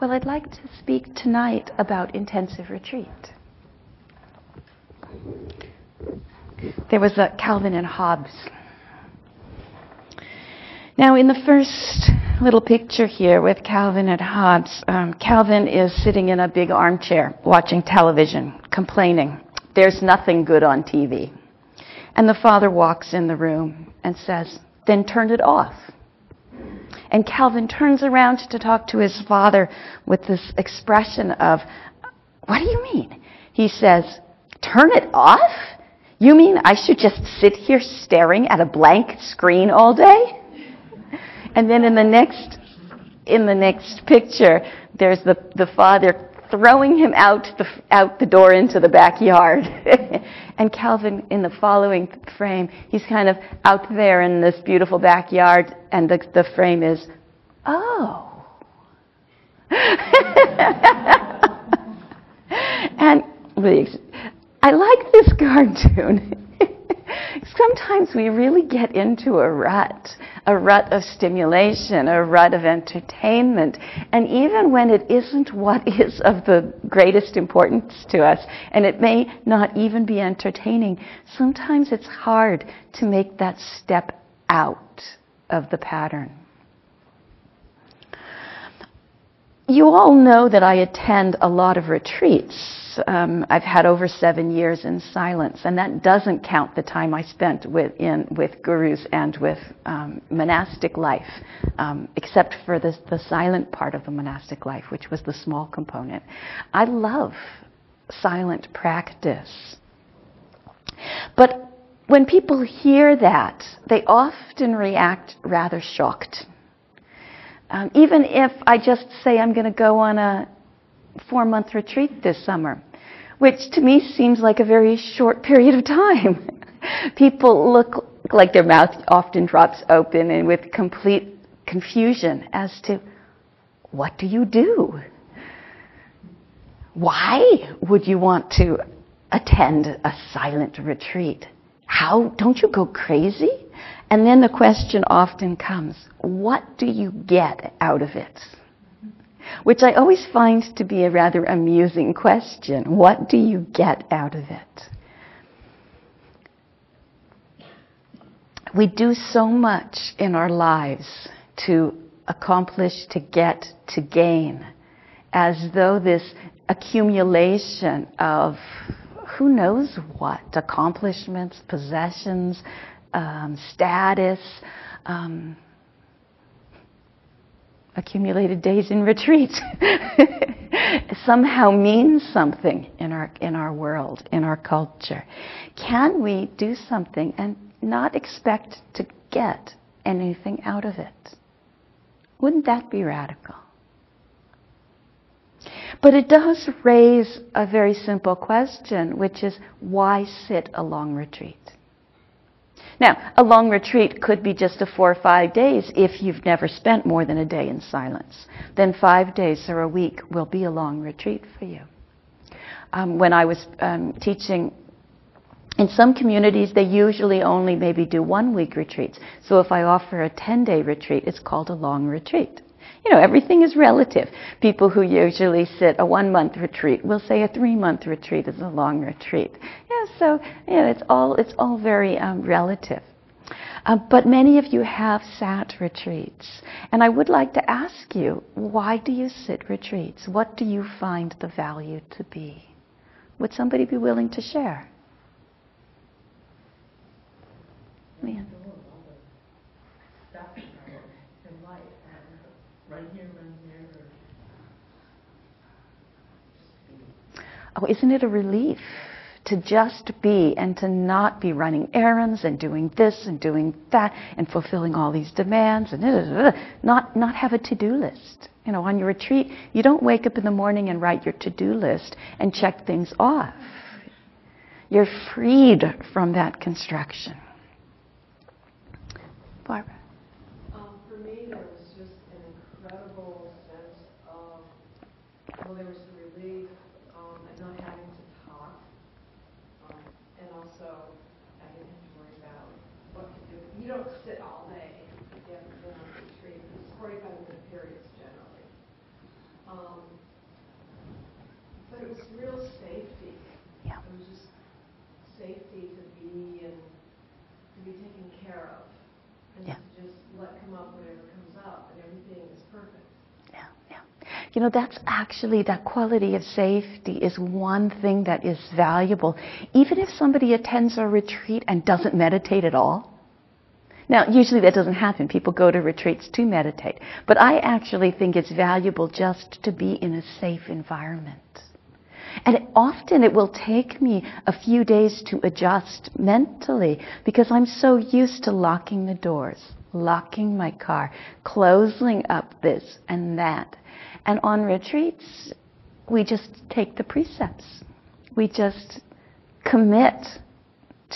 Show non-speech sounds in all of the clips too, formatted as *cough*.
Well, I'd like to speak tonight about intensive retreat. There was a Calvin and Hobbes. Now, in the first little picture here with Calvin and Hobbes, um, Calvin is sitting in a big armchair watching television, complaining. There's nothing good on TV. And the father walks in the room and says, Then turn it off. And Calvin turns around to talk to his father with this expression of, What do you mean? He says, Turn it off? You mean I should just sit here staring at a blank screen all day? And then in the next, in the next picture, there's the, the father throwing him out the, out the door into the backyard. *laughs* and Calvin, in the following frame, he's kind of out there in this beautiful backyard, and the, the frame is, oh. *laughs* and I like this cartoon. *laughs* Sometimes we really get into a rut, a rut of stimulation, a rut of entertainment. And even when it isn't what *laughs* is of the greatest importance to us, and it may not even be entertaining, sometimes it's hard to make that step out of the pattern. You all know that I attend a lot of retreats um, I've had over seven years in silence, and that doesn't count the time I spent with, in, with gurus and with um, monastic life, um, except for the, the silent part of the monastic life, which was the small component. I love silent practice. But when people hear that, they often react rather shocked. Um, even if I just say I'm going to go on a four month retreat this summer, which to me seems like a very short *laughs* period of time. *laughs* People look like their mouth often drops open and with complete confusion as to what do you do? Why would you want to attend a silent retreat? How don't you go crazy? And then the question often comes, what do you get out of it? which I always find to be a rather amusing question. What do you get out of it? We do so much in our lives to accomplish, to get, to gain, as though this accumulation of who knows what accomplishments, possessions, um, status, um, accumulated days in retreat *laughs* somehow means something in our in our world, in our culture. Can we do something and not expect to get anything out of it? Wouldn't that be radical? But it does raise a very simple question, which is why sit a long retreat? Now, a long retreat could be just a four or five days if you've never spent more than a day in silence. Then five days or a week will be a long retreat for you. Um, when I was um, teaching in some communities, they usually only maybe do one week retreats. So if I offer a 10 day retreat, it's called a long retreat. You know, everything is relative. People who usually sit a one month retreat will say a three month retreat is a long retreat. Yeah, so it's all it's all very um, relative. Uh, but many of you have sat retreats, and I would like to ask you, why do you sit retreats? What do you find the value to be? Would somebody be willing to share? Man. Oh, isn't it a relief to just be and to not be running errands and doing this and doing that and fulfilling all these demands and *laughs* not not have a to-do list. You know, on your retreat, you don't wake up in the morning and write your to-do list and check things off. You're freed from that construction. Barbara. Um, for me, there was just an incredible sense of, well, there was don't sit all day. You have been on retreat. It's 45 minute periods generally. Um, but it was real safety. Yeah. It was just safety to be and to be taken care of. And Yeah. to just let come up whatever comes up and everything is perfect. Yeah, yeah. You know, that's actually, that quality of safety is one thing that is valuable. Even if somebody attends a retreat and doesn't meditate at all. Now, usually that doesn't happen. People go to retreats to meditate. But I actually think it's valuable just to be in a safe environment. And often it will take me a few days to adjust mentally because I'm so used to locking the doors, locking my car, closing up this and that. And on retreats, we just take the precepts. We just commit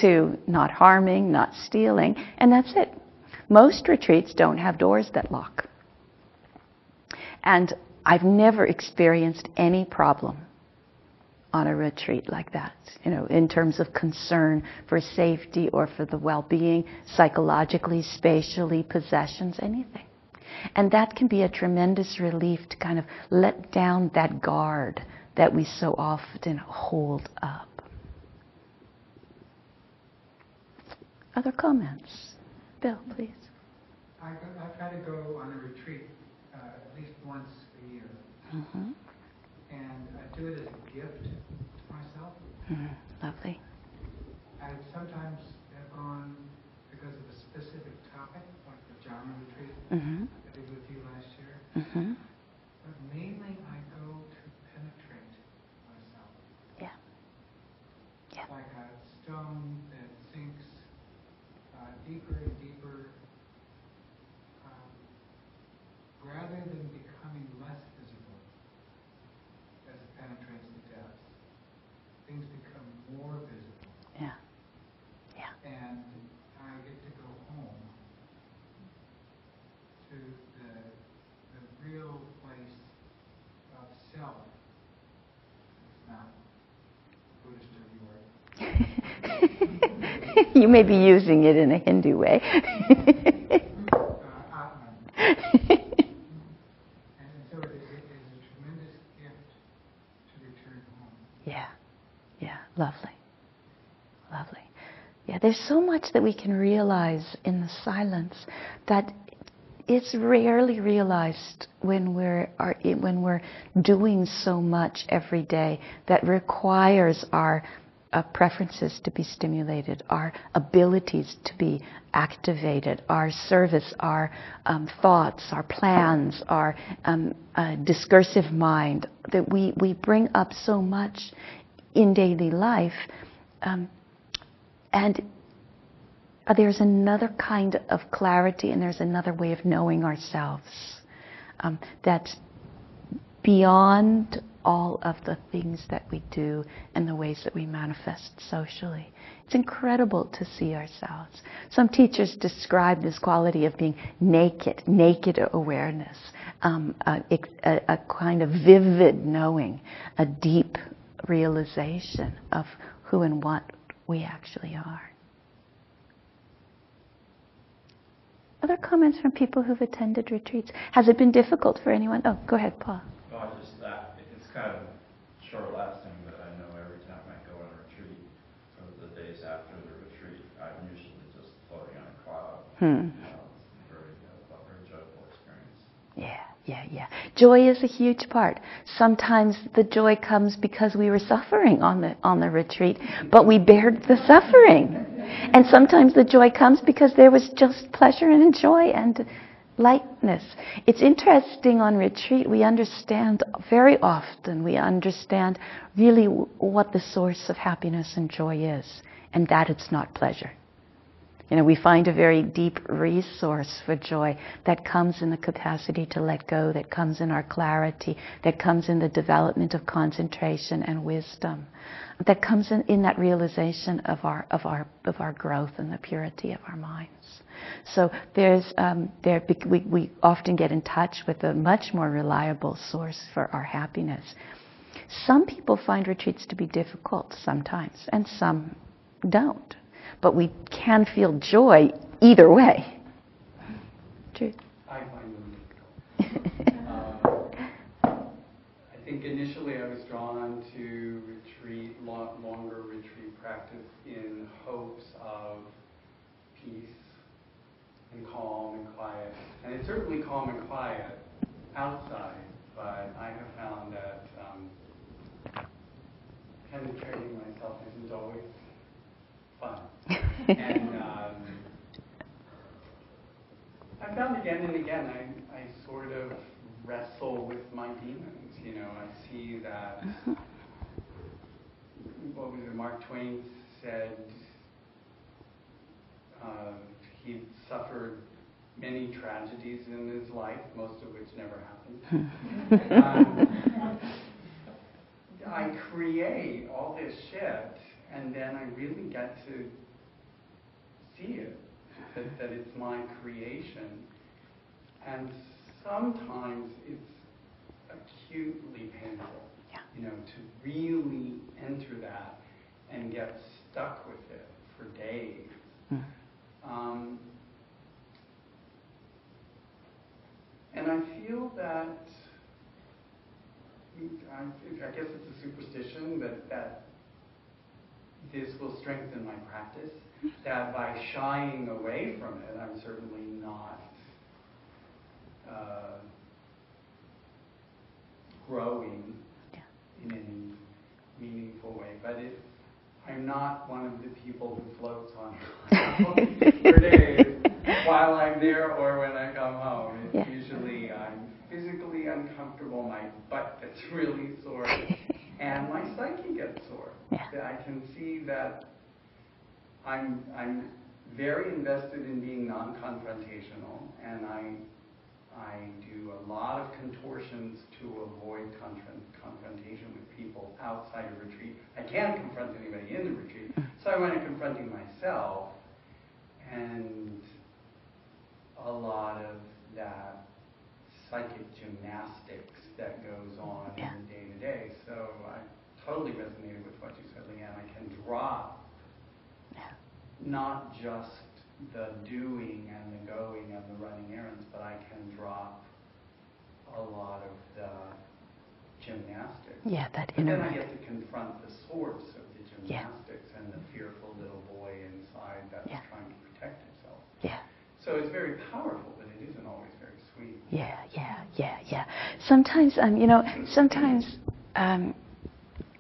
to not harming, not stealing, and that's it. Most retreats don't have doors that lock. And I've never experienced any problem on a retreat like that, you know, in terms of concern for safety or for the well-being, psychologically, spatially, possessions, anything. And that can be a tremendous relief to kind of let down that guard that we so often hold up. Other comments? Bill, please. I, I try to go on a retreat uh, at least once a year, hmm and I do it as a gift to myself. hmm Lovely. I sometimes have gone because of a specific topic, like the Jhana retreat hmm I did with you last year. hmm But mainly I go to penetrate myself. Yeah. Yeah. Like a stone that sinks uh, deeper and deeper, um, rather than becoming less visible as it penetrates the depths. Things become more visible, Yeah. Yeah. and I get to go home to the the real place of self. It's not Buddhist dirty word. *laughs* you may be using it in a Hindu way. *laughs* yeah. Yeah. Lovely. Lovely. Yeah, there's so much that we can realize in the silence that it's rarely realized when we're are, when we're doing so much every day that requires our uh, preferences to be stimulated, our abilities to be activated, our service, our um, thoughts, our plans, our um, uh, discursive mind, that we, we bring up so much in daily life. Um, and uh, there's another kind of clarity and there's another way of knowing ourselves um, that's beyond all of the things that we do and the ways that we manifest socially. It's incredible to see ourselves. Some teachers describe this quality of being naked, naked awareness, um, a, a, a kind of vivid knowing, a deep realization of who and what we actually are. Other comments from people who've attended retreats? Has it been difficult for anyone? Oh, go ahead, Paul. No, just that, it's kind of short lasting, but I know every time I go on a retreat, or the days after the retreat, I'm usually just floating on a cloud. Hmm. You know, it's very, uh, a very joyful experience. Yeah, yeah, yeah. Joy is a huge part. Sometimes the joy comes because we were suffering on the on the retreat, but we bared the suffering. And sometimes the joy comes because there was just pleasure and joy and lightness. It's interesting on retreat, we understand very often, we understand really what the source of happiness and joy is, and that it's not pleasure. You know, we find a very deep resource for joy that comes in the capacity to let go, that comes in our clarity, that comes in the development of concentration and wisdom, that comes in, in that realization of our, of, our, of our growth and the purity of our minds. So there's, um, there, we, we often get in touch with a much more reliable source for our happiness. Some people find retreats to be difficult sometimes, and some don't. But we can feel joy either way. True. I find them difficult. *laughs* Uh, think initially I was drawn to retreat, lo- longer retreat practice in hopes of peace and calm and quiet. And it's certainly calm and quiet outside, but I have found that um, penetrating myself isn't always fun. and *laughs* um, I found again and again, I, I sort of wrestle with my demons. You know, I see that, *laughs* what was it, Mark Twain said uh, he suffered many tragedies in his life, most of which never happened. *laughs* um, I create all this shit, and then I really get to see it, that, that it's my creation. And sometimes it's acutely painful, Yeah. you know, to really enter that and get stuck with it for days. Mm. Um, and I feel that, I, I guess it's a superstition, but that this will strengthen my practice. *laughs* That by shying away from it, I'm certainly not uh, growing Yeah. in any meaningful way. But if I'm not one of the people who floats on for days *laughs* while I'm there or when I come home. It's Yeah. usually I'm physically uncomfortable, my butt gets really sore, *laughs* and my psyche gets sore. Yeah. I can see that I'm I'm very invested in being non-confrontational, and I I do a lot of contortions to avoid confront, confrontation with people outside of retreat. I can't confront anybody in the retreat, so I went to confronting myself, and a lot of that psychic gymnastics that goes on Yeah. in the day to day. So I totally resonated with what you said, Leanne. I can drop not just the doing and the going and the running errands, but I can drop a lot of the gymnastics. Yeah, that But inner then I get to confront the source of the Yeah. gymnastics and the fearful little boy inside that's Yeah. trying to protect himself. Yeah. So it's very powerful, but it isn't always very sweet. Yeah, yeah, yeah, yeah. Sometimes, um, you know, sometimes um,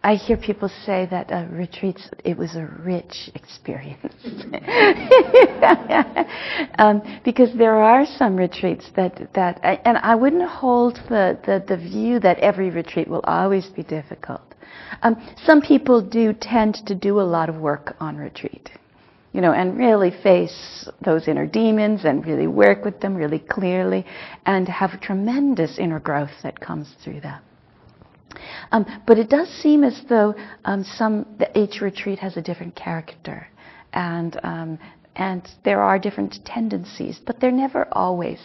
I hear people say that uh, retreats, it was a rich experience. *laughs* um, because there are some retreats that, that and I wouldn't hold the, the, the view that every retreat will always be difficult. Um, some people do tend to do a lot of work on retreat you know, and really face those inner demons and really work with them really clearly and have tremendous inner growth that comes through that. Um, but it does seem as though um, some each retreat has a different character, and um, and there are different tendencies, but they're never always,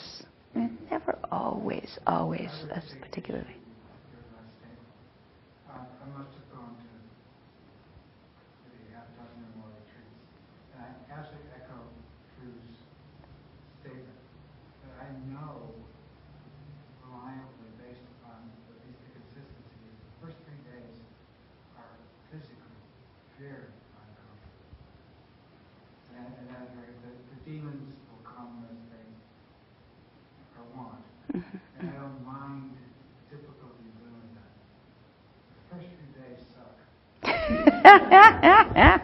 never always, always as particularly. Your last statement. Uh, I must have gone to maybe half a dozen or more retreats. And I absolutely echo Drew's statement, that I know reliably based upon at least the consistency, is the first three days are physically very uncomfortable. And, and that very, the, the demons will come as they are want. And I don't mind difficulty doing that. The first few days suck. But,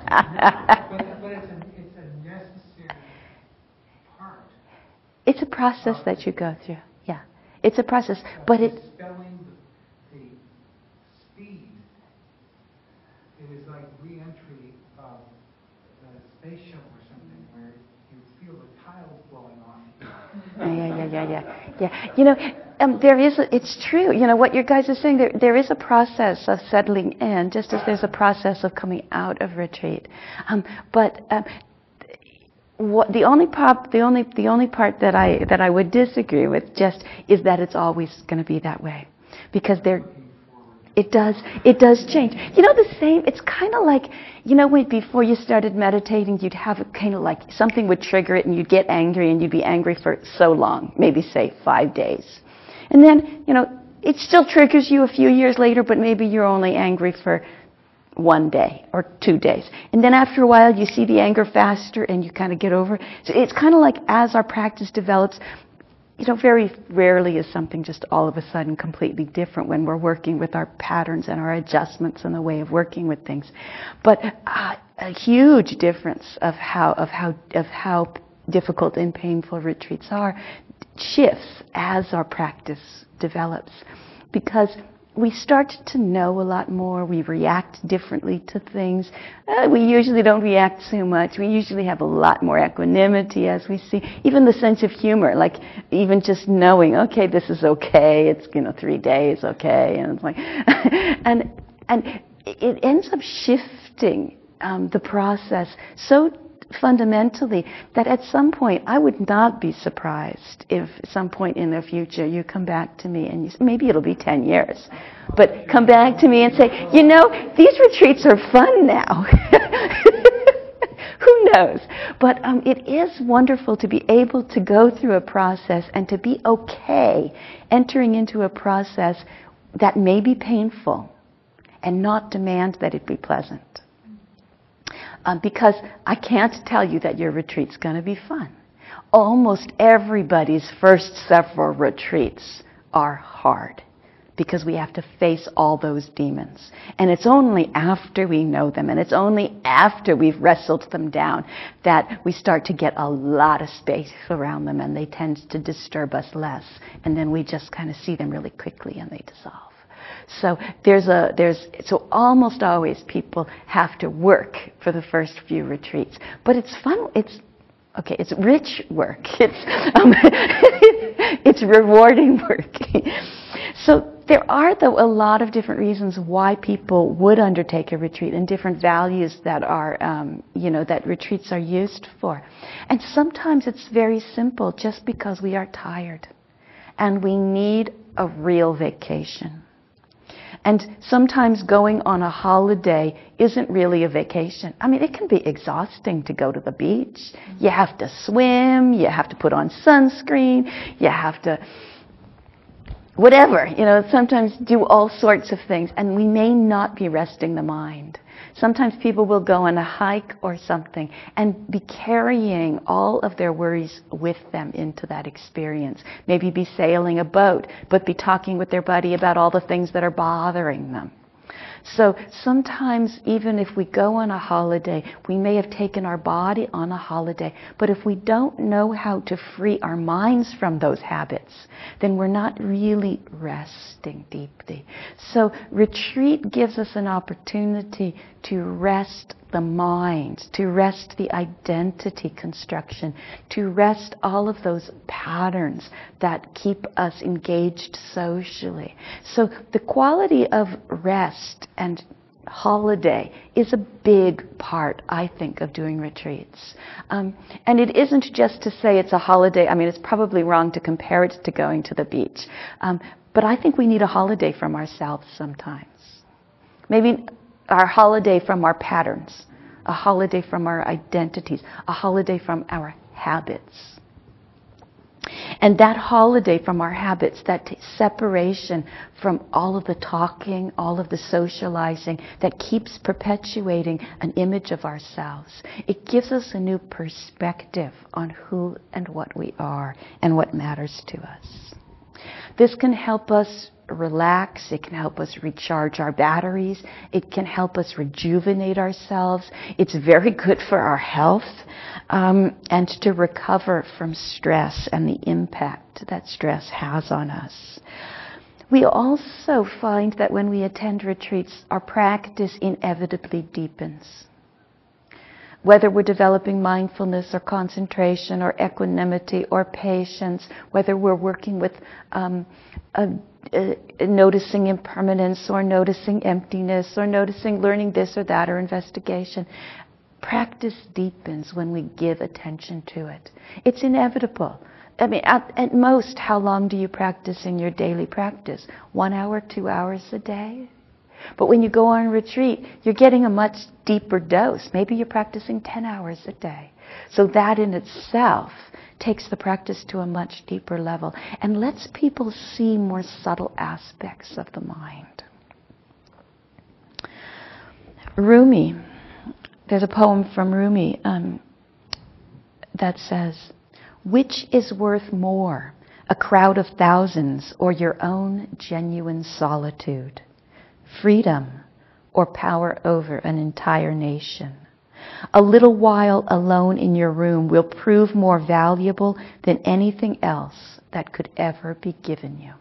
but it's a, it's a necessary part. It's a process that you go through. Yeah, it's a process, but it. Spelling the, the speed. It is like re-entry of the space shuttle or something where you feel the tiles blowing off. Yeah, yeah, yeah, yeah, yeah. You know, um, there is. A, it's true. You know what your guys are saying. There, there is a process of settling in, just as there's a process of coming out of retreat. Um, but um, what the only part, the only, the only part that I that I would disagree with just is that it's always going to be that way, because there. It does. It does change. You know the same. It's kind of like you know when before you started meditating, you'd have a kind of like something would trigger it, and you'd get angry, and you'd be angry for so long, maybe say five days, and then you know it still triggers you a few years later, but maybe you're only angry for one day or two days. And then after a while, you see the anger faster and you kind of get over it. So it's kind of like as our practice develops, you know, very rarely is something just all of a sudden completely different when we're working with our patterns and our adjustments and the way of working with things. But uh, a huge difference of how of how of how difficult and painful retreats are shifts as our practice develops because we start to know a lot more. We react differently to things. Uh, we usually don't react so much. We usually have a lot more equanimity as we see. Even the sense of humor, like even just knowing, okay, this is okay. It's you know three days, okay, and it's like, *laughs* and and it ends up shifting um, the process so fundamentally that at some point I would not be surprised if some point in the future you come back to me and you, maybe it'll be 10 years, but come back to me and say, you know, these retreats are fun now. *laughs* Who knows? But um, it is wonderful to be able to go through a process and to be okay entering into a process that may be painful and not demand that it be pleasant um, because I can't tell you that your retreat's going to be fun. Almost everybody's first several retreats are hard because we have to face all those demons. And it's only after we know them and it's only after we've wrestled them down that we start to get a lot of space around them and they tend to disturb us less. And then we just kind of see them really quickly and they dissolve. So there's a there's so almost always people have to work for the first few retreats, but it's fun. It's okay. It's rich work. *laughs* It's um, *laughs* it's rewarding work. *laughs* so there are though a lot of different reasons why people would undertake a retreat and different values that are um, you know that retreats are used for and sometimes it's very simple just because we are tired and we need a real vacation and sometimes going on a holiday isn't really a vacation. I mean, it can be exhausting to go to the beach. You have to swim, you have to put on sunscreen, you have to whatever, you know, sometimes do all sorts of things and we may not be resting the mind. Sometimes people will go on a hike or something and be carrying all of their worries with them into that experience. Maybe be sailing a boat, but be talking with their buddy about all the things that are bothering them. So sometimes, even if we go on a holiday, we may have taken our body on a holiday, but if we don't know how to free our minds from those habits, then we're not really resting deeply. So retreat gives us an opportunity to rest the mind, to rest the identity construction, to rest all of those patterns that keep us engaged socially. So the quality of rest and holiday is a big part, I think, of doing retreats. Um, and it isn't just to say it's a holiday. I mean, it's probably wrong to compare it to going to the beach. Um, but I think we need a holiday from ourselves sometimes. Maybe our holiday from our patterns, a holiday from our identities, a holiday from our habits. And that holiday from our habits, that t- separation from all of the talking, all of the socializing that keeps perpetuating an image of ourselves, it gives us a new perspective on who and what we are and what matters to us. This can help us relax. It can help us recharge our batteries. It can help us rejuvenate ourselves. It's very good for our health um, and to recover from stress and the impact that stress has on us. We also find that when we attend retreats, our practice inevitably deepens whether we're developing mindfulness or concentration or equanimity or patience, whether we're working with um, a, a noticing impermanence or noticing emptiness or noticing learning this or that or investigation. Practice deepens when we give attention to it. It's inevitable. I mean, at, at most, how long do you practice in your daily practice? One hour, two hours a day? But when you go on retreat, you're getting a much deeper dose. Maybe you're practicing 10 hours a day. So that in itself takes the practice to a much deeper level and lets people see more subtle aspects of the mind. Rumi, there's a poem from Rumi um, that says, Which is worth more, a crowd of thousands or your own genuine solitude? Freedom or power over an entire nation? A little while alone in your room will prove more valuable than anything else that could ever be given you.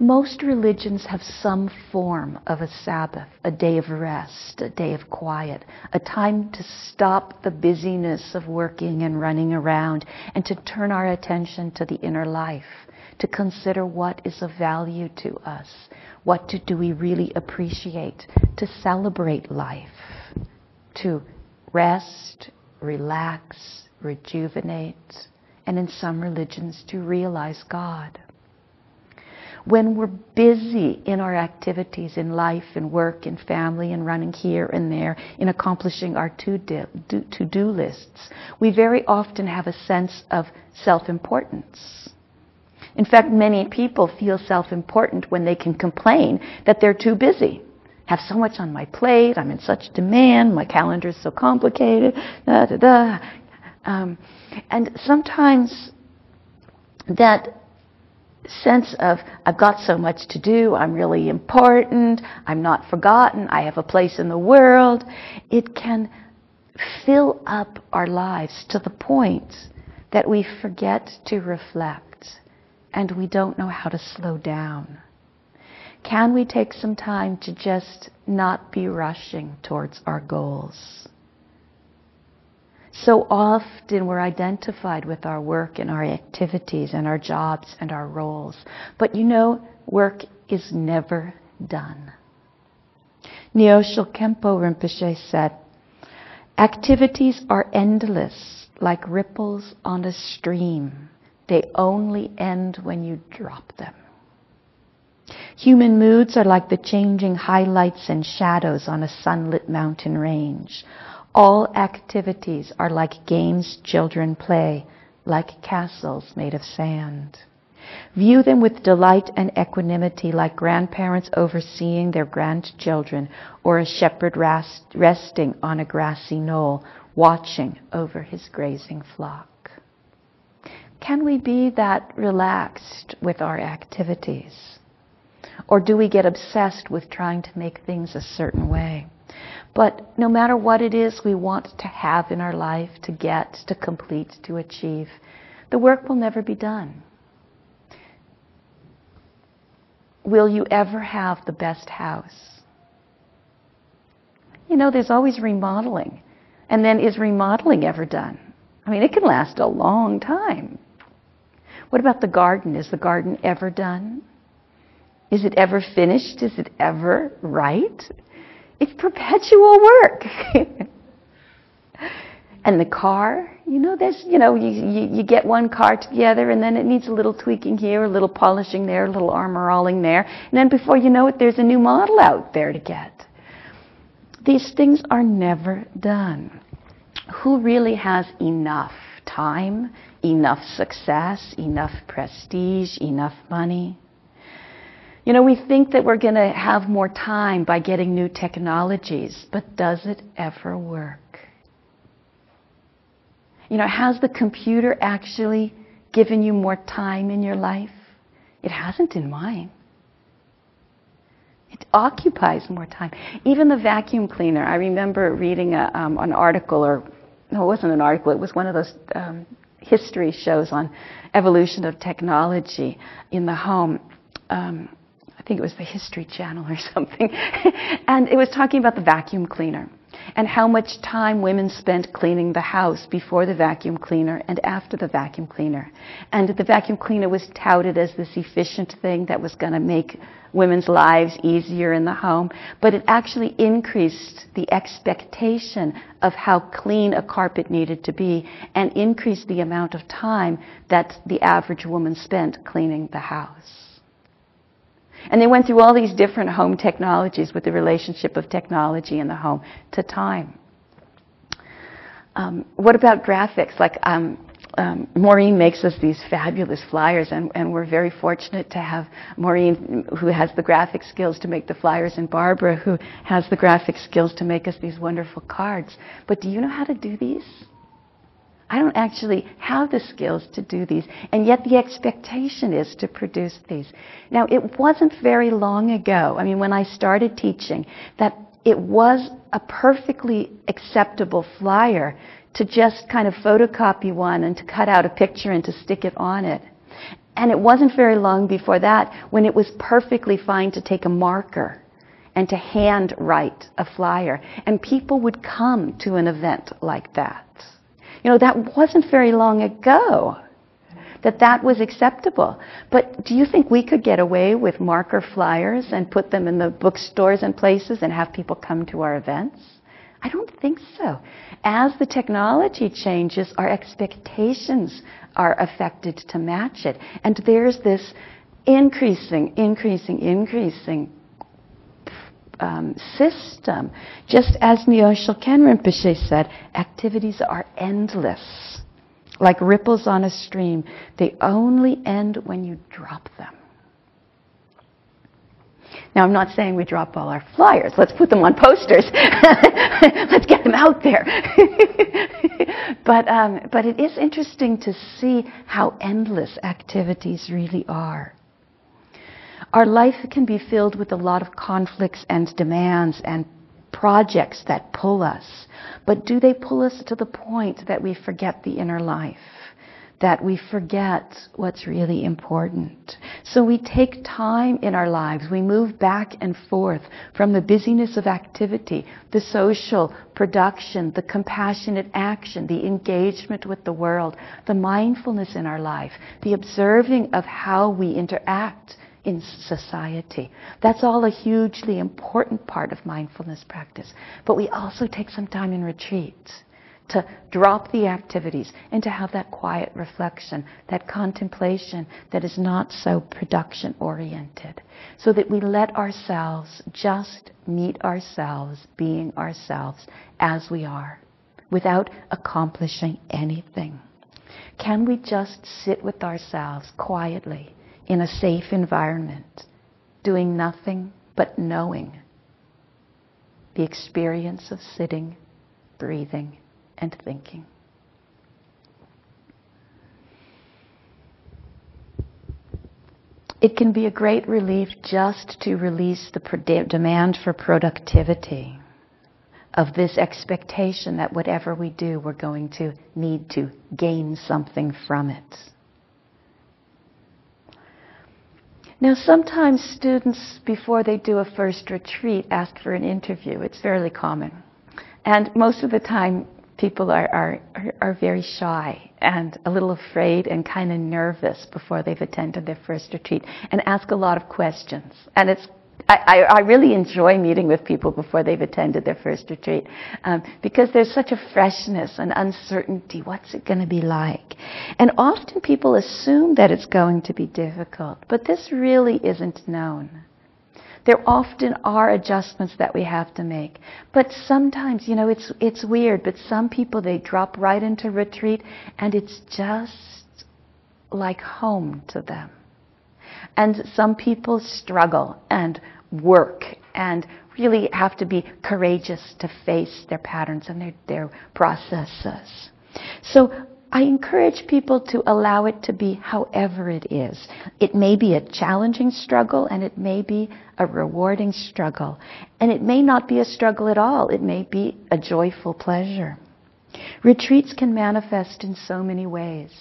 Most religions have some form of a Sabbath, a day of rest, a day of quiet, a time to stop the busyness of working and running around and to turn our attention to the inner life, to consider what is of value to us, what do we really appreciate, to celebrate life, to rest, relax, rejuvenate, and in some religions to realize God. When we're busy in our activities in life and work and family and running here and there in accomplishing our to-do lists, we very often have a sense of self-importance. In fact, many people feel self-important when they can complain that they're too busy. Have so much on my plate, I'm in such demand, my calendar is so complicated, da da da. Um, and sometimes that sense of I've got so much to do, I'm really important, I'm not forgotten, I have a place in the world, it can fill up our lives to the point that we forget to reflect and we don't know how to slow down. Can we take some time to just not be rushing towards our goals? So often we're identified with our work and our activities and our jobs and our roles. But you know, work is never done. Nyoshul Khenpo Rinpoche said, Activities are endless like ripples on a stream. They only end when you drop them. Human moods are like the changing highlights and shadows on a sunlit mountain range. All activities are like games children play, like castles made of sand. View them with delight and equanimity, like grandparents overseeing their grandchildren, or a shepherd rest, resting on a grassy knoll, watching over his grazing flock. Can we be that relaxed with our activities? Or do we get obsessed with trying to make things a certain way? But no matter what it is we want to have in our life, to get, to complete, to achieve, the work will never be done. Will you ever have the best house? You know, there's always remodeling. And then is remodeling ever done? I mean, it can last a long time. What about the garden? Is the garden ever done? Is it ever finished? Is it ever right? It's perpetual work. *laughs* and the car, you know, there's, you know, you, you, you, get one car together and then it needs a little tweaking here, a little polishing there, a little armoralling there. And then before you know it, there's a new model out there to get. These things are never done. Who really has enough time, enough success, enough prestige, enough money? You know, we think that we're going to have more time by getting new technologies, but does it ever work? You know, has the computer actually given you more time in your life? It hasn't in mine. It occupies more time. Even the vacuum cleaner. I remember reading a, um, an article, or no, it wasn't an article. It was one of those um, history shows on evolution of technology in the home. Um, I think it was the History Channel or *laughs* something. and it was talking about the vacuum cleaner and how much time women spent cleaning the house before the vacuum cleaner and after the vacuum cleaner. And the vacuum cleaner was touted as this efficient thing that was going to make women's lives easier in the home, but it actually increased the expectation of how clean a carpet needed to be and increased the amount of time that the average woman spent cleaning the house. And they went through all these different home technologies with the relationship of technology in the home to time. Um, what about graphics? Like um, um, Maureen makes us these fabulous flyers, and, and, we're very fortunate to have Maureen, who has the graphic skills to make the flyers, and Barbara, who has the graphic skills to make us these wonderful cards. But do you know how to do these? I don't actually have the skills to do these, and yet the expectation is to produce these. Now, it wasn't very long ago, I mean, when I started teaching, that it was a perfectly acceptable flyer to just kind of photocopy one and to cut out a picture and to stick it on it. And it wasn't very long before that when it was perfectly fine to take a marker and to hand write a flyer. And people would come to an event like that. You know, that wasn't very long ago that that was acceptable. But do you think we could get away with marker flyers and put them in the bookstores and places and have people come to our events? I don't think so. As the technology changes, our expectations are affected to match it. And there's this increasing, increasing, increasing um, system. Just as Nyoshul Khen Rinpoche said, activities are endless. Like ripples on a stream, they only end when you drop them. Now, I'm not saying we drop all our flyers. Let's put them on posters. *laughs* Let's get them out there. *laughs* but, um, but it is interesting to see how endless activities really are. Our life can be filled with a lot of conflicts and demands and projects that pull us. But do they pull us to the point that we forget the inner life? that we forget what's really important. So we take time in our lives. We move back and forth from the busyness of activity, the social production, the compassionate action, the engagement with the world, the mindfulness in our life, the observing of how we interact in society. That's all a hugely important part of mindfulness practice. But we also take some time in retreat to drop the activities and to have that quiet reflection, that contemplation that is not so production oriented, so that we let ourselves just meet ourselves, being ourselves as we are, without accomplishing anything. Can we just sit with ourselves quietly in a safe environment, doing nothing but knowing the experience of sitting, breathing, and thinking. It can be a great relief just to release the demand for productivity of this expectation that whatever we do, we're going to need to gain something from it. Now, sometimes students, before they do a first retreat, ask for an interview. It's fairly common. And most of the time, people are, are, are very shy and a little afraid and kind of nervous before they've attended their first retreat and ask a lot of questions. And it's I, I, really enjoy meeting with people before they've attended their first retreat um, because there's such a freshness and uncertainty. What's it going to be like? And often people assume that it's going to be difficult, but this really isn't known. There often are adjustments that we have to make. But sometimes, you know, it's, it's weird, but some people, they drop right into retreat and it's just like home to them. And some people struggle and work and really have to be courageous to face their patterns and their, their processes. So I encourage people to allow it to be however it is. It may be a challenging struggle and it may be a rewarding struggle. And it may not be a struggle at all. It may be a joyful pleasure. Retreats can manifest in so many ways.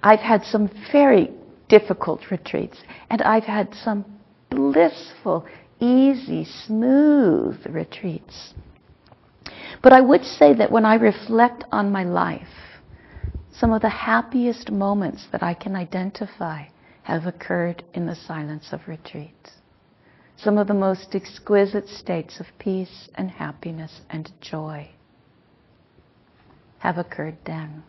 I've had some very difficult retreats and I've had some blissful, easy, smooth retreats. But I would say that when I reflect on my life, some of the happiest moments that I can identify have occurred in the silence of retreat. Some of the most exquisite states of peace and happiness and joy have occurred then.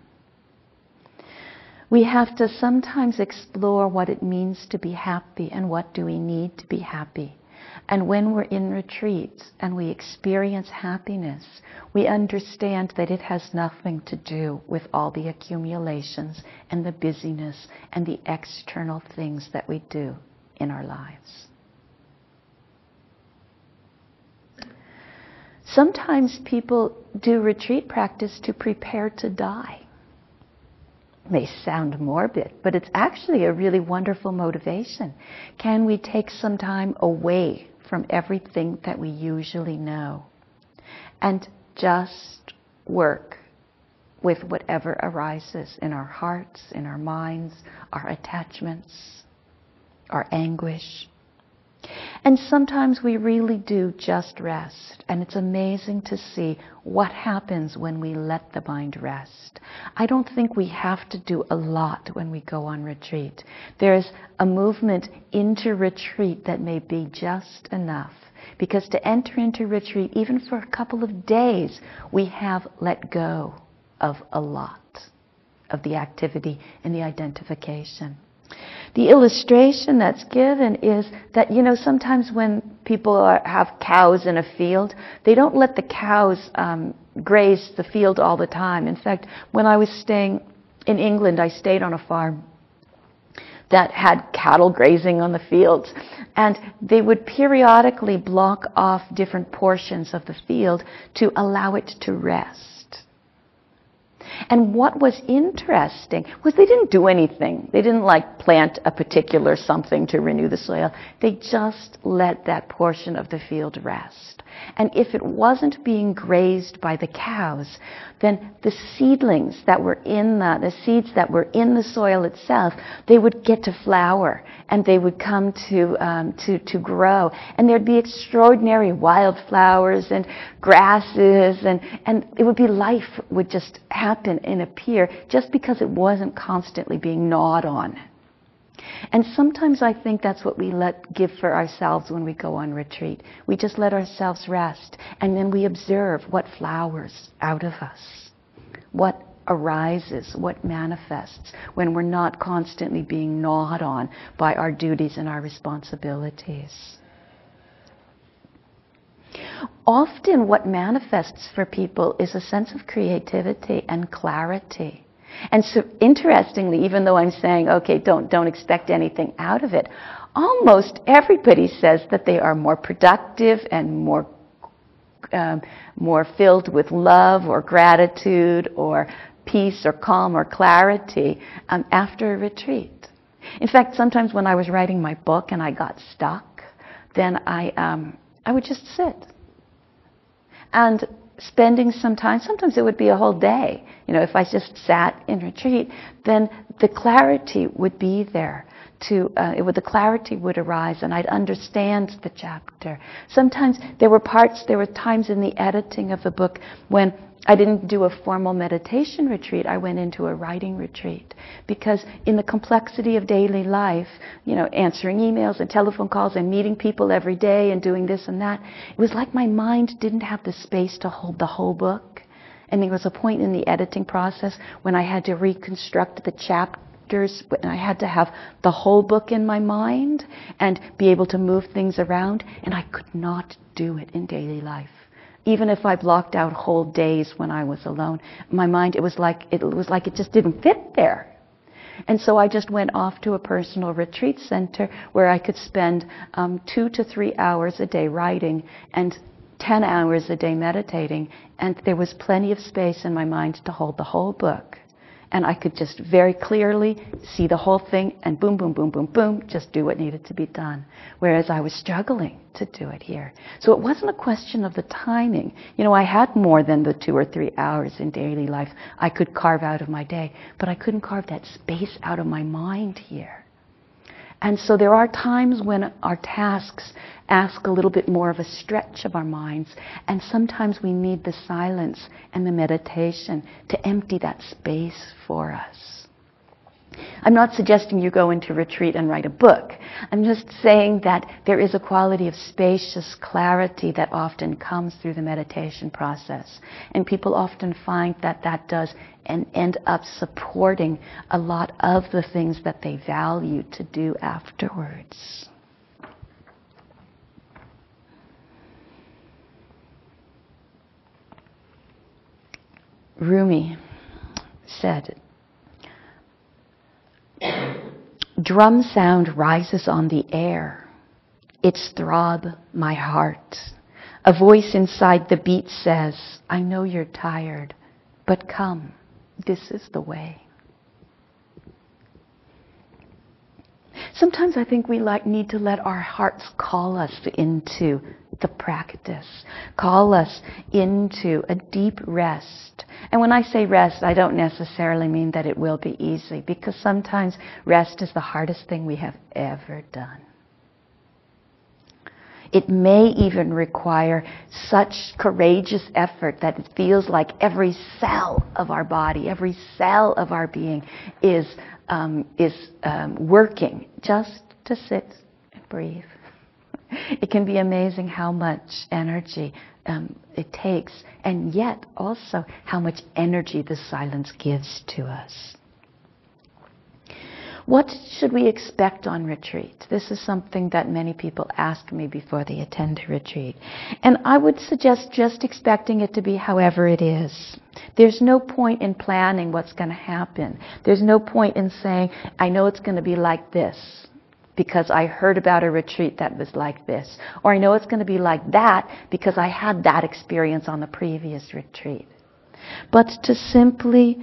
We have to sometimes explore what it means to be happy and what do we need to be happy. And when we're in retreats and we experience happiness, we understand that it has nothing to do with all the accumulations and the busyness and the external things that we do in our lives. Sometimes people do retreat practice to prepare to die. May sound morbid, but it's actually a really wonderful motivation. Can we take some time away from everything that we usually know and just work with whatever arises in our hearts, in our minds, our attachments, our anguish? And sometimes we really do just rest. And it's amazing to see what happens when we let the mind rest. I don't think we have to do a lot when we go on retreat. There's a movement into retreat that may be just enough. Because to enter into retreat, even for a couple of days, we have let go of a lot of the activity and the identification. The illustration that's given is that, you know, sometimes when people are, have cows in a field, they don't let the cows um, graze the field all the time. In fact, when I was staying in England, I stayed on a farm that had cattle grazing on the fields. And they would periodically block off different portions of the field to allow it to rest. And what was interesting was they didn't do anything. They didn't like plant a particular something to renew the soil. They just let that portion of the field rest. And if it wasn't being grazed by the cows, then the seedlings that were in the, the seeds that were in the soil itself, they would get to flower and they would come to, um, to, to grow. And there'd be extraordinary wildflowers and grasses and, and it would be life would just happen and appear just because it wasn't constantly being gnawed on. And sometimes I think that's what we let give for ourselves when we go on retreat. We just let ourselves rest, and then we observe what flowers out of us, what arises, what manifests when we're not constantly being gnawed on by our duties and our responsibilities. Often, what manifests for people is a sense of creativity and clarity. And so, interestingly, even though I'm saying, okay, don't, don't expect anything out of it, almost everybody says that they are more productive and more, um, more filled with love or gratitude or peace or calm or clarity um, after a retreat. In fact, sometimes when I was writing my book and I got stuck, then I, um, I would just sit. And spending some time, sometimes it would be a whole day. You know, if I just sat in retreat, then the clarity would be there. To uh, it would the clarity would arise, and I'd understand the chapter. Sometimes there were parts, there were times in the editing of the book when I didn't do a formal meditation retreat. I went into a writing retreat because in the complexity of daily life, you know, answering emails and telephone calls and meeting people every day and doing this and that, it was like my mind didn't have the space to hold the whole book. And there was a point in the editing process when I had to reconstruct the chapters I had to have the whole book in my mind and be able to move things around, and I could not do it in daily life even if I blocked out whole days when I was alone, my mind it was like it was like it just didn't fit there. And so I just went off to a personal retreat center where I could spend um, two to three hours a day writing and 10 hours a day meditating. And there was plenty of space in my mind to hold the whole book and I could just very clearly see the whole thing and boom, boom, boom, boom, boom, just do what needed to be done. Whereas I was struggling to do it here. So it wasn't a question of the timing. You know, I had more than the two or three hours in daily life I could carve out of my day, but I couldn't carve that space out of my mind here. And so there are times when our tasks ask a little bit more of a stretch of our minds, and sometimes we need the silence and the meditation to empty that space for us. I'm not suggesting you go into retreat and write a book. I'm just saying that there is a quality of spacious clarity that often comes through the meditation process. And people often find that that does and end up supporting a lot of the things that they value to do afterwards. Rumi said, Drum sound rises on the air. Its throb, my heart. A voice inside the beat says, I know you're tired, but come, this is the way. Sometimes I think we like need to let our hearts call us into the practice, call us into a deep rest. And when I say rest, I don't necessarily mean that it will be easy, because sometimes rest is the hardest thing we have ever done. It may even require such courageous effort that it feels like every cell of our body, every cell of our being is, um, is um, working just to sit and breathe. *laughs* It can be amazing how much energy um, it takes, and yet also how much energy the silence gives to us. What should we expect on retreat? This is something that many people ask me before they attend a retreat. And I would suggest just expecting it to be however it is. There's no point in planning what's going to happen. There's no point in saying, I know it's going to be like this because I heard about a retreat that was like this. Or I know it's going to be like that because I had that experience on the previous retreat. But to simply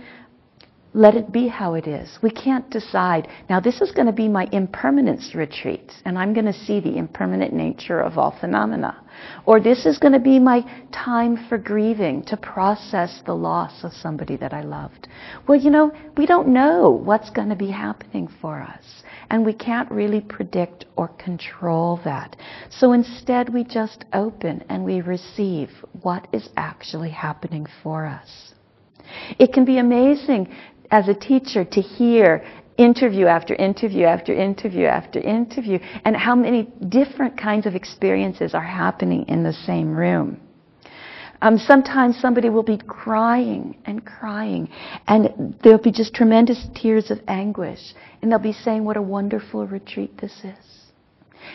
let it be how it is. We can't decide, now this is going to be my impermanence retreat, and I'm going to see the impermanent nature of all phenomena. Or this is going to be my time for grieving, to process the loss of somebody that I loved. Well, you know, we don't know what's going to be happening for us. And we can't really predict or control that. So instead, we just open and we receive what is actually happening for us. It can be amazing as a teacher to hear interview after interview after interview after interview and how many different kinds of experiences are happening in the same room. Um, sometimes somebody will be crying and crying, and there'll be just tremendous tears of anguish, and they'll be saying, What a wonderful retreat this is.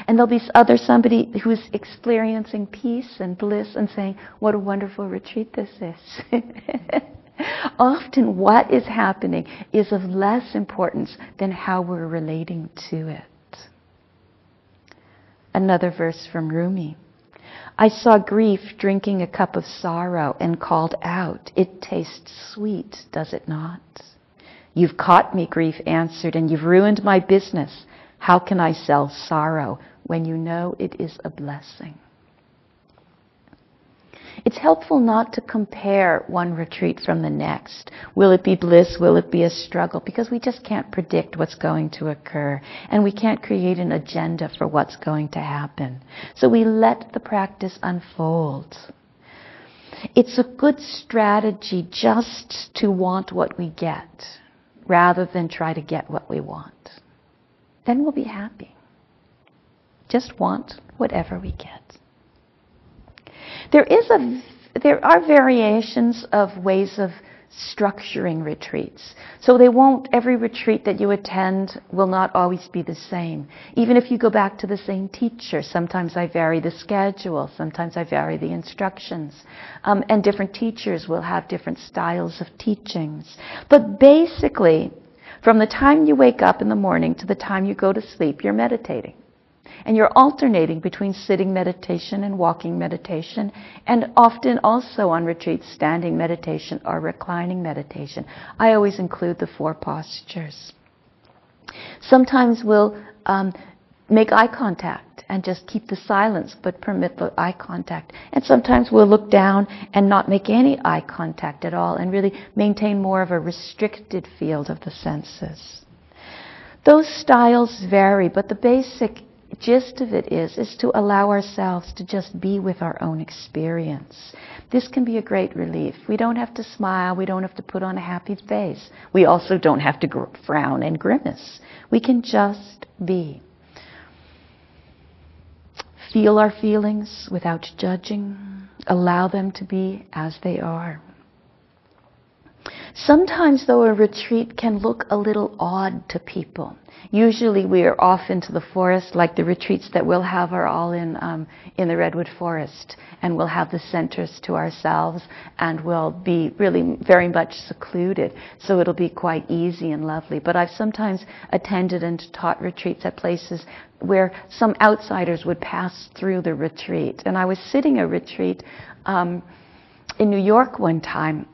And there'll be other somebody who's experiencing peace and bliss and saying, What a wonderful retreat this is. *laughs* Often what is happening is of less importance than how we're relating to it. Another verse from Rumi. I saw grief drinking a cup of sorrow and called out, It tastes sweet, does it not? You've caught me, grief answered, and you've ruined my business. How can I sell sorrow when you know it is a blessing? It's helpful not to compare one retreat from the next. Will it be bliss? Will it be a struggle? Because we just can't predict what's going to occur. And we can't create an agenda for what's going to happen. So we let the practice unfold. It's a good strategy just to want what we get rather than try to get what we want. Then we'll be happy. Just want whatever we get. There is a there are variations of ways of structuring retreats. So they won't, every retreat that you attend will not always be the same. Even if you go back to the same teacher, sometimes I vary the schedule, sometimes I vary the instructions. Um, and different teachers will have different styles of teachings. But basically, from the time you wake up in the morning to the time you go to sleep, you're meditating. And you're alternating between sitting meditation and walking meditation, and often also on retreats, standing meditation or reclining meditation. I always include the four postures. Sometimes we'll um, make eye contact and just keep the silence but permit the eye contact. And sometimes we'll look down and not make any eye contact at all and really maintain more of a restricted field of the senses. Those styles vary, but the basic gist of it is is to allow ourselves to just be with our own experience. This can be a great relief. We don't have to smile, we don't have to put on a happy face. We also don't have to gr- frown and grimace. We can just be. Feel our feelings without judging. Allow them to be as they are. Sometimes, though, a retreat can look a little odd to people. Usually, we are off into the forest, like the retreats that we'll have are all in um, in the redwood forest, and we'll have the centers to ourselves, and we'll be really very much secluded. So it'll be quite easy and lovely. But I've sometimes attended and taught retreats at places where some outsiders would pass through the retreat, and I was sitting a retreat um, in New York one time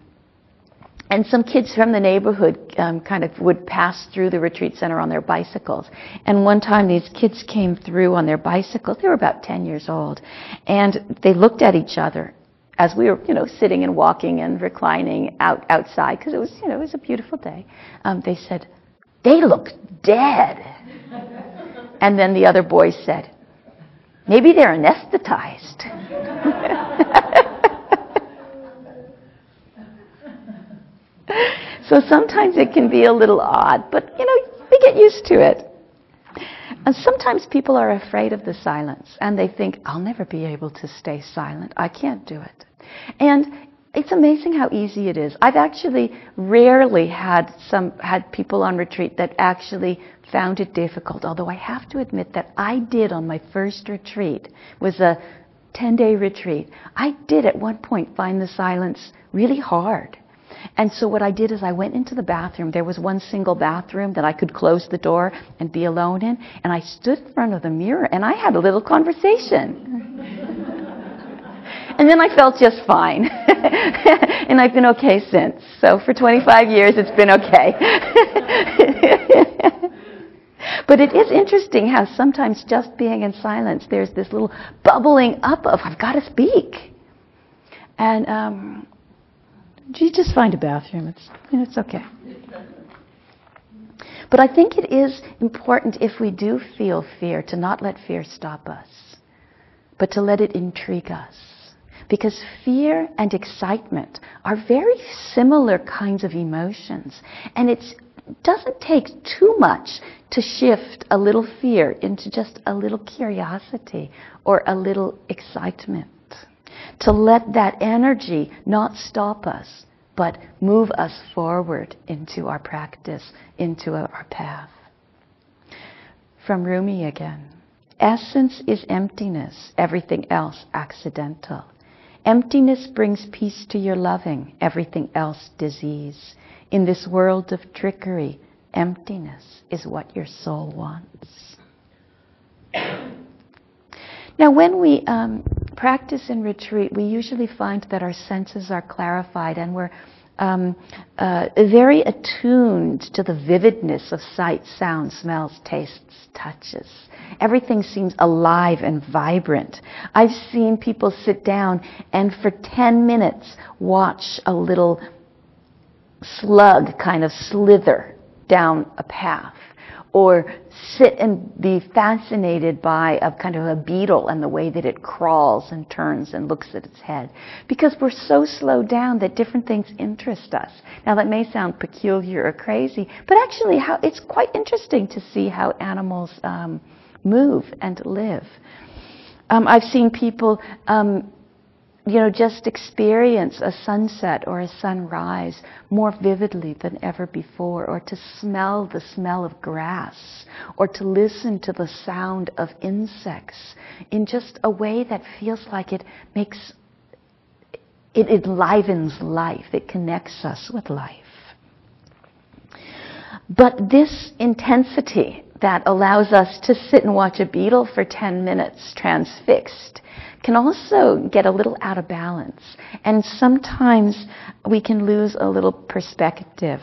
and some kids from the neighborhood um, kind of would pass through the retreat center on their bicycles. And one time these kids came through on their bicycles. They were about 10 years old. And they looked at each other as we were, you know, sitting and walking and reclining out outside because it was, you know, it was a beautiful day. Um, they said, "They look dead." *laughs* and then the other boys said, "Maybe they're anesthetized." *laughs* so sometimes it can be a little odd, but you know, we get used to it. And sometimes people are afraid of the silence and they think, I'll never be able to stay silent. I can't do it. And it's amazing how easy it is. I've actually rarely had some had people on retreat that actually found it difficult. Although I have to admit that I did on my first retreat was a 10-day retreat. I did at one point find the silence really hard. And so what I did is I went into the bathroom. There was one single bathroom that I could close the door and be alone in. And I stood in front of the mirror and I had a little conversation. *laughs* and then I felt just fine. *laughs* and I've been okay since. So for 25 years, it's been okay. *laughs* but it is interesting how sometimes just being in silence, there's this little bubbling up of, I've got to speak. And um, you just find a bathroom. It's, you know, it's okay. But I think it is important if we do feel fear to not let fear stop us, but to let it intrigue us. Because fear and excitement are very similar kinds of emotions. And it doesn't take too much to shift a little fear into just a little curiosity or a little excitement to let that energy not stop us, but move us forward into our practice, into our path. From Rumi again. Essence is emptiness, everything else accidental. Emptiness brings peace to your loving, everything else disease. In this world of trickery, emptiness is what your soul wants. Now, when we um, practice in retreat, we usually find that our senses are clarified and we're um, uh, very attuned to the vividness of sight, sound, smells, tastes, touches. Everything seems alive and vibrant. I've seen people sit down and for 10 minutes watch a little slug kind of slither down a path or sit and be fascinated by a kind of a beetle and the way that it crawls and turns and looks at its head. Because we're so slowed down that different things interest us. Now that may sound peculiar or crazy, but actually how, it's quite interesting to see how animals um, move and live. Um, I've seen people um, you know, just experience a sunset or a sunrise more vividly than ever before, or to smell the smell of grass, or to listen to the sound of insects in just a way that feels like it makes, it enlivens life, it connects us with life. But this intensity that allows us to sit and watch a beetle for 10 minutes transfixed can also get a little out of balance. And sometimes we can lose a little perspective.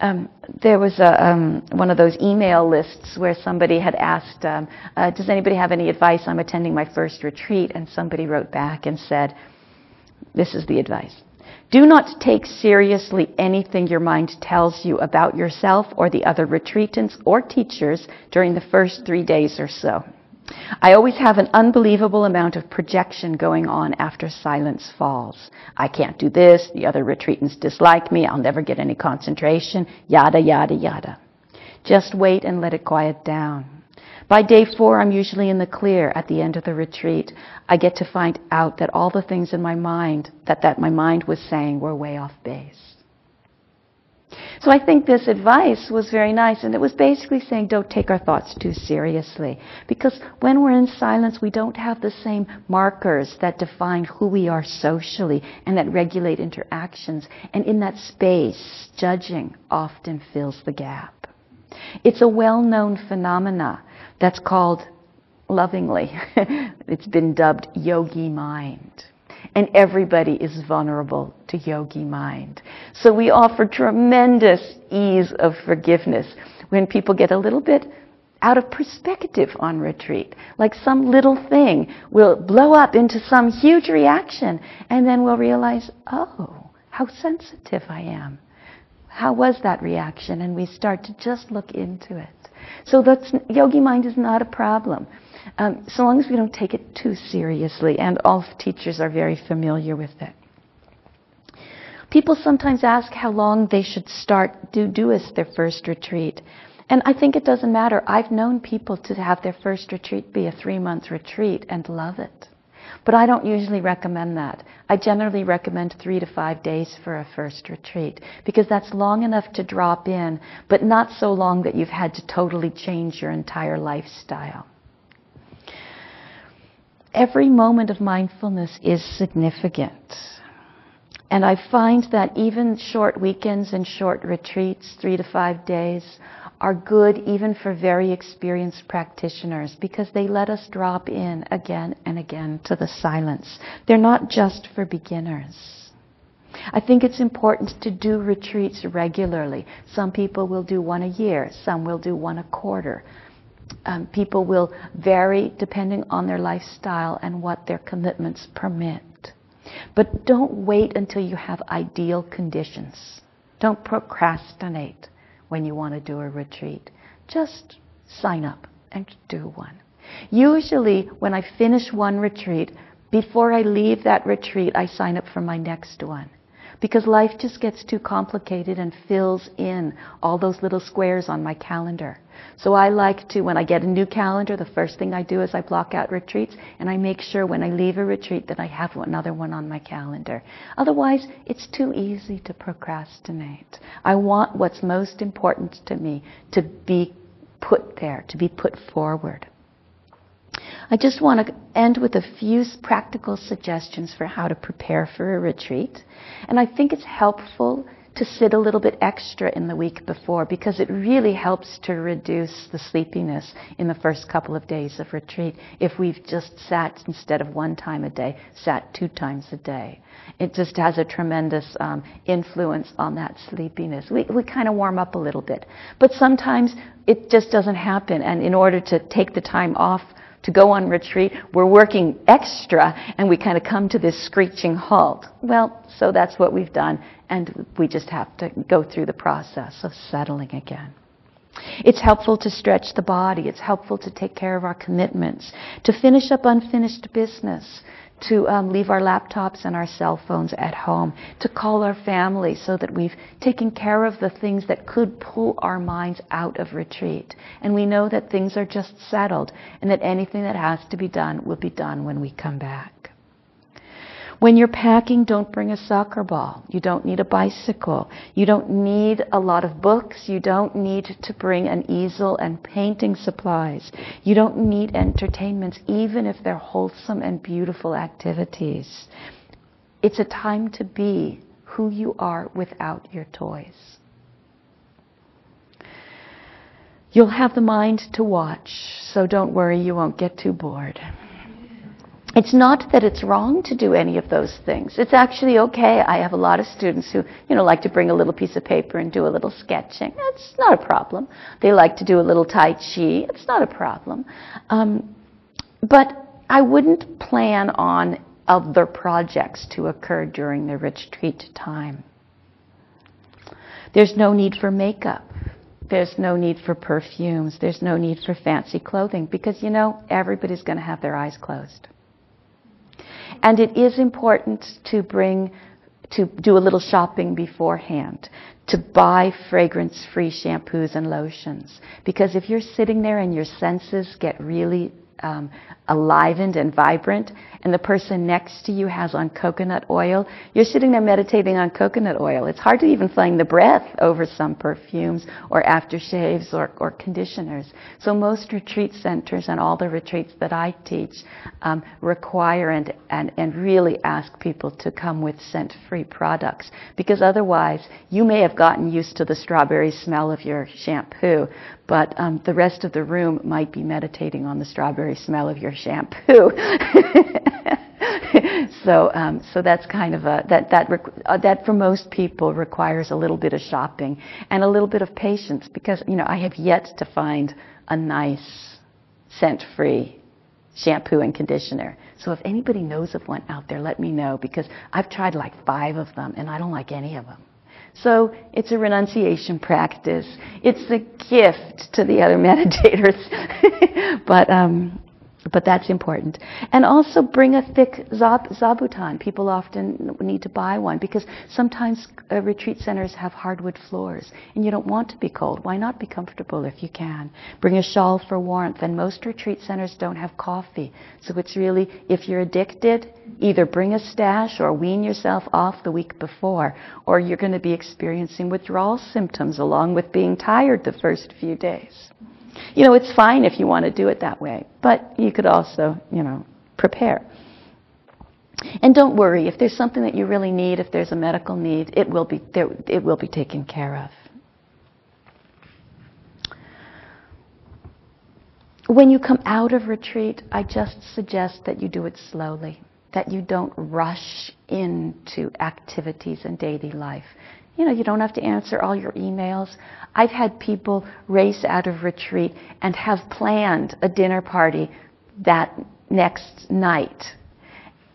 Um, there was a, um, one of those email lists where somebody had asked, um, uh, Does anybody have any advice? I'm attending my first retreat. And somebody wrote back and said, This is the advice. Do not take seriously anything your mind tells you about yourself or the other retreatants or teachers during the first three days or so. I always have an unbelievable amount of projection going on after silence falls. I can't do this, the other retreatants dislike me, I'll never get any concentration, yada, yada, yada. Just wait and let it quiet down. By day four, I'm usually in the clear at the end of the retreat. I get to find out that all the things in my mind, that, that my mind was saying were way off base. So I think this advice was very nice, and it was basically saying don't take our thoughts too seriously. Because when we're in silence, we don't have the same markers that define who we are socially and that regulate interactions. And in that space, judging often fills the gap. It's a well known phenomena that's called lovingly, *laughs* it's been dubbed yogi mind and everybody is vulnerable to yogi mind. So we offer tremendous ease of forgiveness when people get a little bit out of perspective on retreat. Like some little thing will blow up into some huge reaction, and then we'll realize, oh, how sensitive I am. How was that reaction? And we start to just look into it. So that's, yogi mind is not a problem um, so long as we don't take it too seriously, and all teachers are very familiar with it. People sometimes ask how long they should start do do as their first retreat. And I think it doesn't matter. I've known people to have their first retreat be a three month retreat and love it. But I don't usually recommend that. I generally recommend three to five days for a first retreat because that's long enough to drop in, but not so long that you've had to totally change your entire lifestyle every moment of mindfulness is significant. And I find that even short weekends and short retreats, three to five days, are good even for very experienced practitioners because they let us drop in again and again to the silence. They're not just for beginners. I think it's important to do retreats regularly. Some people will do one a year, some will do one a quarter um, people will vary depending on their lifestyle and what their commitments permit. But don't wait until you have ideal conditions. Don't procrastinate when you want to do a retreat. Just sign up and do one. Usually, when I finish one retreat, before I leave that retreat, I sign up for my next one because life just gets too complicated and fills in all those little squares on my calendar. So I like to, when I get a new calendar, the first thing I do is I block out retreats and I make sure when I leave a retreat that I have another one on my calendar. Otherwise, it's too easy to procrastinate. I want what's most important to me to be put there, to be put forward. I just want to end with a few practical suggestions for how to prepare for a retreat. And I think it's helpful to sit a little bit extra in the week before because it really helps to reduce the sleepiness in the first couple of days of retreat if we've just sat instead of one time a day, sat two times a day. It just has a tremendous um, influence on that sleepiness. We, we kind of warm up a little bit. But sometimes it just doesn't happen. And in order to take the time off to go on retreat, we're working extra, and we kind of come to this screeching halt. Well, so that's what we've done, and we just have to go through the process of settling again. It's helpful to stretch the body. It's helpful to take care of our commitments, to finish up unfinished business, to um, leave our laptops and our cell phones at home, to call our family so that we've taken care of the things that could pull our minds out of retreat. And we know that things are just settled and that anything that has to be done will be done when we come back. When you're packing, don't bring a soccer ball. You don't need a bicycle. You don't need a lot of books. You don't need to bring an easel and painting supplies. You don't need entertainments, even if they're wholesome and beautiful activities. It's a time to be who you are without your toys. You'll have the mind to watch, so don't worry, you won't get too bored it's not that it's wrong to do any of those things. It's actually okay. I have a lot of students who, you know, like to bring a little piece of paper and do a little sketching. That's not a problem. They like to do a little Tai Chi. It's not a problem. Um, but I wouldn't plan on other projects to occur during the retreat time. There's no need for makeup. There's no need for perfumes. There's no need for fancy clothing because you know everybody's going to have their eyes closed. And it is important to bring, to do a little shopping beforehand, to buy fragrance free shampoos and lotions. Because if you're sitting there and your senses get really um, alivened and vibrant, and the person next to you has on coconut oil, you're sitting there meditating on coconut oil. It's hard to even find the breath over some perfumes or aftershaves or, or conditioners. So most retreat centers and all the retreats that I teach um, require and, and, and really ask people to come with scent-free products because otherwise you may have gotten used to the strawberry smell of your shampoo, but um, the rest of the room might be meditating on the strawberry smell of your shampoo. *laughs* so, um, so that's kind of a that that uh, that for most people requires a little bit of shopping and a little bit of patience because you know I have yet to find a nice scent-free shampoo and conditioner. So if anybody knows of one out there, let me know because I've tried like five of them and I don't like any of them. So it's a renunciation practice. It's a gift to the other *laughs* meditators. but um, but that's important. And also bring a thick zab- zabuton. People often need to buy one because sometimes uh, retreat centers have hardwood floors and you don't want to be cold. Why not be comfortable if you can? Bring a shawl for warmth. And most retreat centers don't have coffee. So it's really, if you're addicted, either bring a stash or wean yourself off the week before, or you're going to be experiencing withdrawal symptoms along with being tired the first few days. You know, it's fine if you want to do it that way, but you could also, you know, prepare. And don't worry, if there's something that you really need, if there's a medical need, it will be, there, it will be taken care of. When you come out of retreat, I just suggest that you do it slowly, that you don't rush into activities and daily life. You know, you don't have to answer all your emails. I've had people race out of retreat and have planned a dinner party that next night.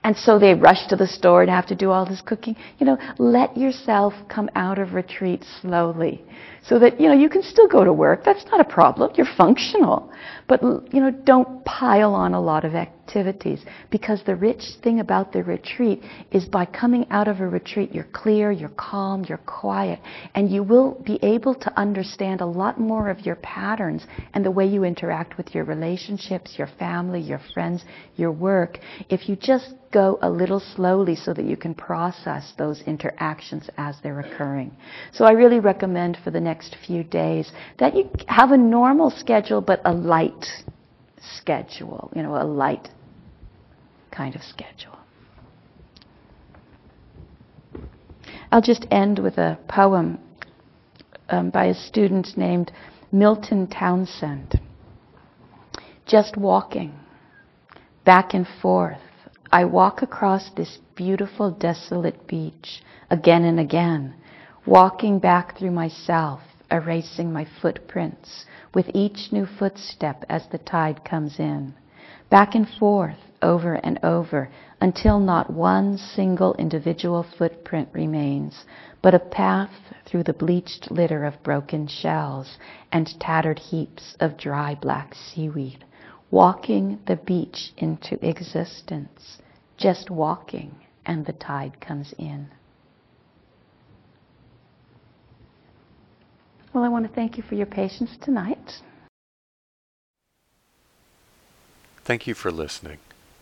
And so they rush to the store and have to do all this cooking. You know, let yourself come out of retreat slowly so that, you know, you can still go to work. That's not a problem. You're functional. But, you know, don't pile on a lot of activities because the rich thing about the retreat is by coming out of a retreat, you're clear, you're calm, you're quiet, and you will be able to understand a lot more of your patterns and the way you interact with your relationships, your family, your friends, your work if you just go a little slowly so that you can process those interactions as they're occurring. So I really recommend for the next few days that you have a normal schedule but a light schedule, you know, a light kind of schedule. I'll just end with a poem um, by a student named Milton Townsend. Just walking back and forth I walk across this beautiful, desolate beach again and again, walking back through myself, erasing my footprints with each new footstep as the tide comes in. Back and forth, over and over, until not one single individual footprint remains, but a path through the bleached litter of broken shells and tattered heaps of dry black seaweed walking the beach into existence, just walking, and the tide comes in. Well, I want to thank you for your patience tonight. Thank you for listening.